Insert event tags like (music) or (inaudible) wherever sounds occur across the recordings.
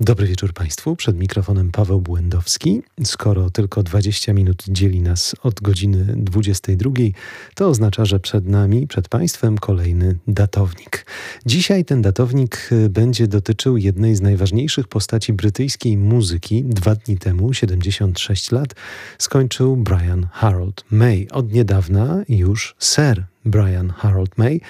Dobry wieczór Państwu. Przed mikrofonem Paweł Błędowski. Skoro tylko 20 minut dzieli nas od godziny 22, to oznacza, że przed nami, przed Państwem kolejny datownik. Dzisiaj ten datownik y, będzie dotyczył jednej z najważniejszych postaci brytyjskiej muzyki. Dwa dni temu, 76 lat, skończył Brian Harold May. Od niedawna już Sir Brian Harold May.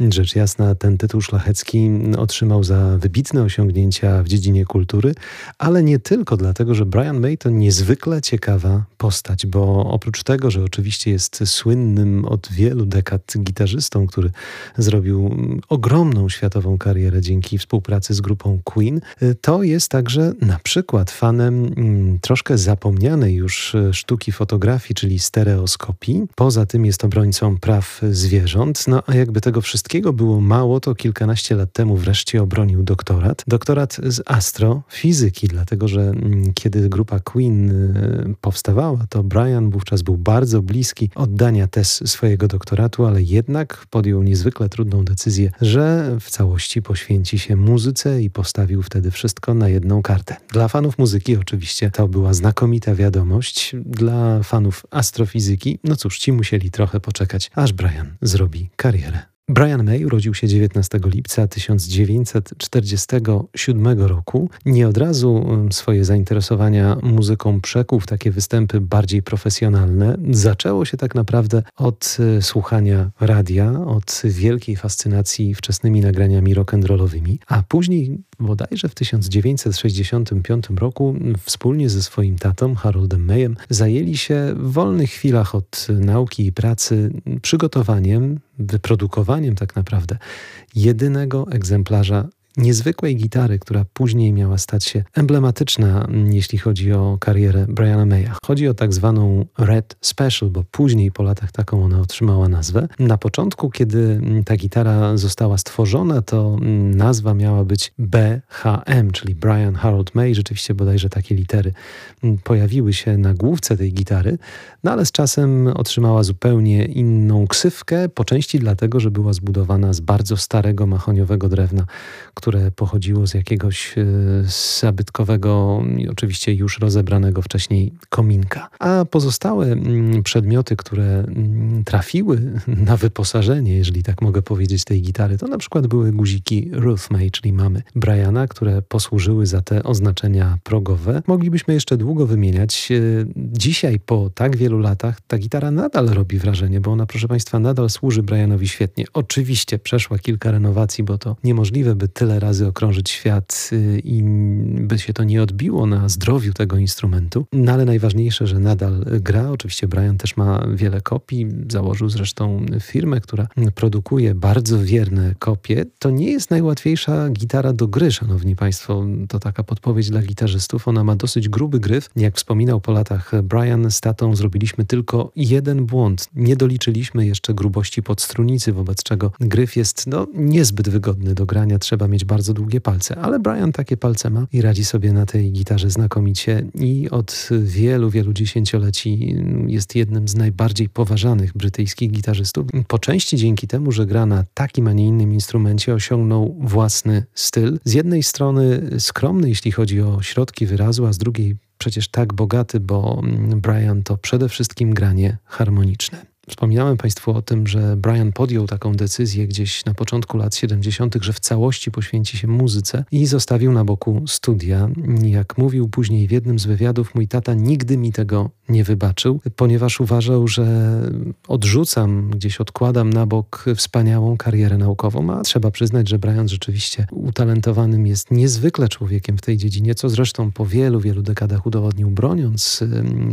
Rzecz jasna, ten tytuł szlachecki otrzymał za wybitne osiągnięcia w dziedzinie kultury, ale nie tylko dlatego, że Brian May to niezwykle ciekawa postać, bo oprócz tego, że oczywiście jest słynnym od wielu dekad gitarzystą, który zrobił ogromną światową karierę dzięki współpracy z grupą Queen, to jest także na przykład fanem mm, troszkę zapomnianej już sztuki fotografii, czyli stereoskopii. Poza tym jest obrońcą praw zwierząt, no a jakby tego wszystkiego wszystkiego było mało, to kilkanaście lat temu wreszcie obronił doktorat. Doktorat z astrofizyki, dlatego że mm, kiedy grupa Queen y, powstawała, to Brian wówczas był bardzo bliski oddania tez swojego doktoratu, ale jednak podjął niezwykle trudną decyzję, że w całości poświęci się muzyce i postawił wtedy wszystko na jedną kartę. Dla fanów muzyki oczywiście to była znakomita wiadomość, dla fanów astrofizyki, no cóż, ci musieli trochę poczekać, aż Brian zrobi karierę. Brian May urodził się 19 lipca 1947 roku. Nie od razu swoje zainteresowania muzyką przekuł w takie występy bardziej profesjonalne. Zaczęło się tak naprawdę od e, słuchania radia, od wielkiej fascynacji wczesnymi nagraniami rock'n'rollowymi, a później bodajże w 1965 roku wspólnie ze swoim tatą Haroldem Mayem zajęli się w wolnych chwilach od nauki i pracy przygotowaniem wyprodukowaniem tak naprawdę jedynego egzemplarza niezwykłej gitary, która później miała stać się emblematyczna, jeśli chodzi o karierę Briana Maya. Chodzi o tak zwaną Red Special, bo później po latach taką ona otrzymała nazwę. Na początku, kiedy ta gitara została stworzona, to nazwa miała być BHM, czyli Brian Harold May. Rzeczywiście bodajże takie litery pojawiły się na główce tej gitary, no ale z czasem otrzymała zupełnie inną ksywkę, po części dlatego, że była zbudowana z bardzo starego mahoniowego drewna, które pochodziło z jakiegoś e, zabytkowego oczywiście już rozebranego wcześniej kominka. A pozostałe mm, przedmioty, które mm, trafiły (laughs) na wyposażenie, jeżeli tak mogę powiedzieć, tej gitary, to na przykład były guziki Ruth May, czyli mamy Briana, które posłużyły za te oznaczenia progowe. Moglibyśmy jeszcze długo wymieniać. E, dzisiaj, po tak wielu latach, ta gitara nadal robi wrażenie, bo ona, proszę Państwa, nadal służy Brianowi świetnie. Oczywiście przeszła kilka renowacji, bo to niemożliwe, by tyle razy okrążyć świat y, i by się to nie odbiło na zdrowiu tego instrumentu. No ale najważniejsze, że nadal gra. Oczywiście Brian też ma wiele kopii. Założył zresztą firmę, która produkuje bardzo wierne kopie. To nie jest najłatwiejsza gitara do gry, szanowni państwo. To taka podpowiedź dla gitarzystów. Ona ma dosyć gruby gryf. Jak wspominał po latach Brian z tatą, zrobiliśmy tylko jeden błąd. Nie doliczyliśmy jeszcze grubości podstrunicy, wobec czego gryf jest no, niezbyt wygodny do grania. Trzeba mieć bardzo długie palce, ale Brian takie palce ma i radzi sobie na tej gitarze znakomicie i od wielu, wielu dziesięcioleci jest jednym z najbardziej poważanych brytyjskich gitarzystów. Po części dzięki temu, że gra na takim, a nie innym instrumencie, osiągnął własny styl. Z jednej strony skromny, jeśli chodzi o środki wyrazu, a z drugiej przecież tak bogaty, bo Brian to przede wszystkim granie harmoniczne. Wspominałem Państwu o tym, że Brian podjął taką decyzję gdzieś na początku lat 70., że w całości poświęci się muzyce i zostawił na boku studia. Jak mówił później w jednym z wywiadów, mój tata nigdy mi tego nie wybaczył, ponieważ uważał, że odrzucam, gdzieś odkładam na bok wspaniałą karierę naukową, a trzeba przyznać, że Brian rzeczywiście utalentowanym jest niezwykle człowiekiem w tej dziedzinie, co zresztą po wielu, wielu dekadach udowodnił, broniąc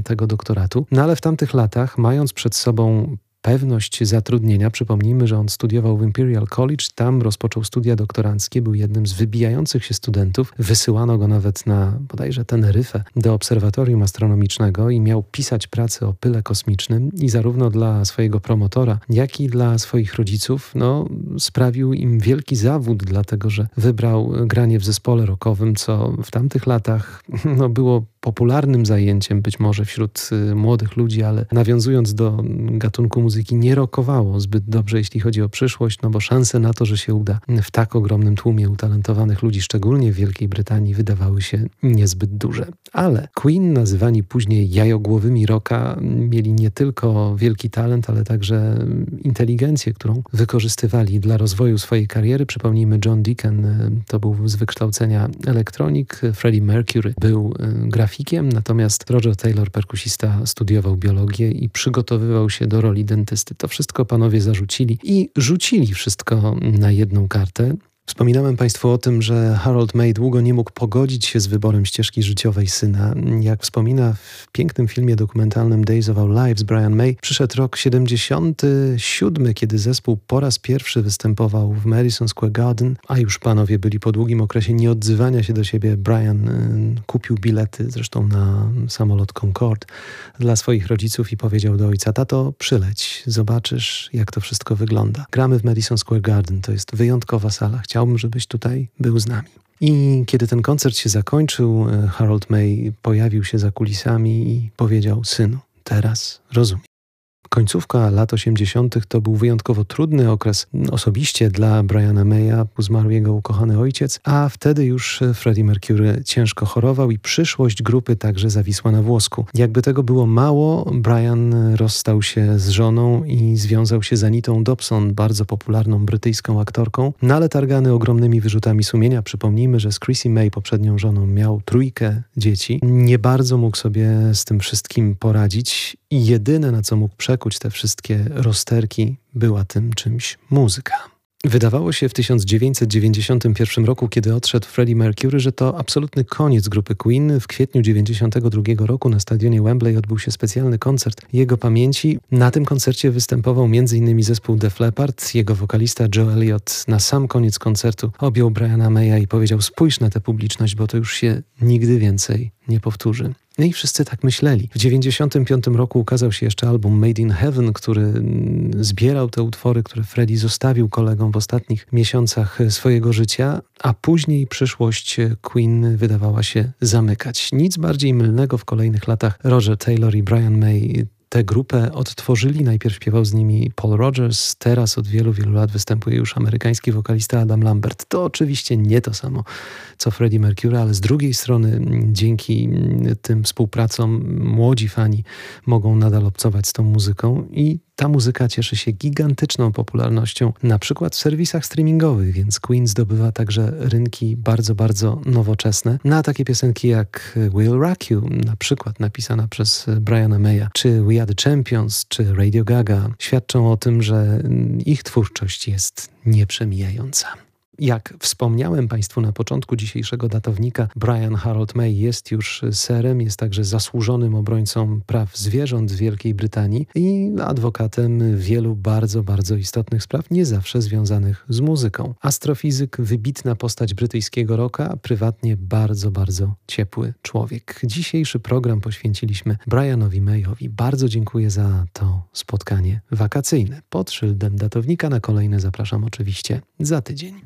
tego doktoratu. No ale w tamtych latach, mając przed sobą pewność zatrudnienia. Przypomnijmy, że on studiował w Imperial College, tam rozpoczął studia doktoranckie, był jednym z wybijających się studentów. Wysyłano go nawet na bodajże Teneryfę do obserwatorium astronomicznego i miał pisać pracę o pyle kosmicznym i zarówno dla swojego promotora, jak i dla swoich rodziców no, sprawił im wielki zawód, dlatego że wybrał granie w zespole rockowym, co w tamtych latach no, było popularnym zajęciem być może wśród y, młodych ludzi, ale nawiązując do gatunku muzyki nie rokowało zbyt dobrze, jeśli chodzi o przyszłość, no bo szanse na to, że się uda w tak ogromnym tłumie utalentowanych ludzi, szczególnie w Wielkiej Brytanii, wydawały się niezbyt duże. Ale Queen, nazywani później jajogłowymi rocka, mieli nie tylko wielki talent, ale także inteligencję, którą wykorzystywali dla rozwoju swojej kariery. Przypomnijmy, John Deacon y, to był z wykształcenia elektronik, Freddie Mercury był y, grafikiem, natomiast Roger Taylor, perkusista, studiował biologię i przygotowywał się do roli dentysty. To wszystko panowie zarzucili i rzucili wszystko na jedną kartę. Wspominałem Państwu o tym, że Harold May długo nie mógł pogodzić się z wyborem ścieżki życiowej syna. Jak wspomina w pięknym filmie dokumentalnym Days of Our Lives Brian May, przyszedł rok 77, kiedy zespół po raz pierwszy występował w Madison Square Garden, a już panowie byli po długim okresie nieodzywania się do siebie. Brian y, kupił bilety zresztą na samolot Concorde dla swoich rodziców i powiedział do ojca: Tato, przyleć, zobaczysz, jak to wszystko wygląda. Gramy w Madison Square Garden, to jest wyjątkowa sala. Chciałbym, żebyś tutaj był z nami. I kiedy ten koncert się zakończył, e, Harold May pojawił się za kulisami i powiedział: Synu, teraz rozumiem. Końcówka lat 80. to był wyjątkowo trudny okres osobiście dla Briana Maya, zmarł jego ukochany ojciec, a wtedy już Freddie Mercury ciężko chorował i przyszłość grupy także zawisła na włosku. Jakby tego było mało, Brian rozstał się z żoną i związał się z Anitą Dobson, bardzo popularną brytyjską aktorką, no ale targany ogromnymi wyrzutami sumienia. Przypomnijmy, że z Chrissy May, poprzednią żoną, miał trójkę dzieci. Nie bardzo mógł sobie z tym wszystkim poradzić i jedyne, na co mógł przekuć te wszystkie rozterki, była tym czymś muzyka. Wydawało się w 1991 roku, kiedy odszedł Freddie Mercury, że to absolutny koniec grupy Queen. W kwietniu 1992 roku na stadionie Wembley odbył się specjalny koncert jego pamięci. Na tym koncercie występował m.in. zespół Def Leppard. Jego wokalista Joe Elliott na sam koniec koncertu objął Briana Maya i powiedział: Spójrz na tę publiczność, bo to już się nigdy więcej nie powtórzy. No i wszyscy tak myśleli. W 1995 roku ukazał się jeszcze album Made in Heaven, który mm, zbierał te utwory, które Freddie zostawił kolegom w ostatnich miesiącach swojego życia, a później przyszłość Queen wydawała się zamykać. Nic bardziej mylnego w kolejnych latach Roger Taylor i Brian May tę grupę odtworzyli. Najpierw śpiewał z nimi Paul Rogers, teraz od wielu, wielu lat występuje już amerykański wokalista Adam Lambert. To oczywiście nie to samo co Freddie Mercury, ale z drugiej strony dzięki tym współpracom młodzi fani mogą nadal obcować z tą muzyką i ta muzyka cieszy się gigantyczną popularnością, na przykład w serwisach streamingowych, więc Queen zdobywa także rynki bardzo, bardzo nowoczesne. Na takie piosenki jak Will Rock You, na przykład napisana przez Briana Maya, czy We Are The Champions, czy Radio Gaga, świadczą o tym, że ich twórczość jest nieprzemijająca. Jak wspomniałem Państwu na początku dzisiejszego datownika, Brian Harold May jest już serem, jest także zasłużonym obrońcą praw zwierząt w Wielkiej Brytanii i adwokatem wielu bardzo, bardzo istotnych spraw, nie zawsze związanych z muzyką. Astrofizyk, wybitna postać brytyjskiego roka, prywatnie bardzo, bardzo ciepły człowiek. Dzisiejszy program poświęciliśmy Brianowi Mayowi. Bardzo dziękuję za to spotkanie wakacyjne. Pod szyldem datownika na kolejne zapraszam oczywiście za tydzień.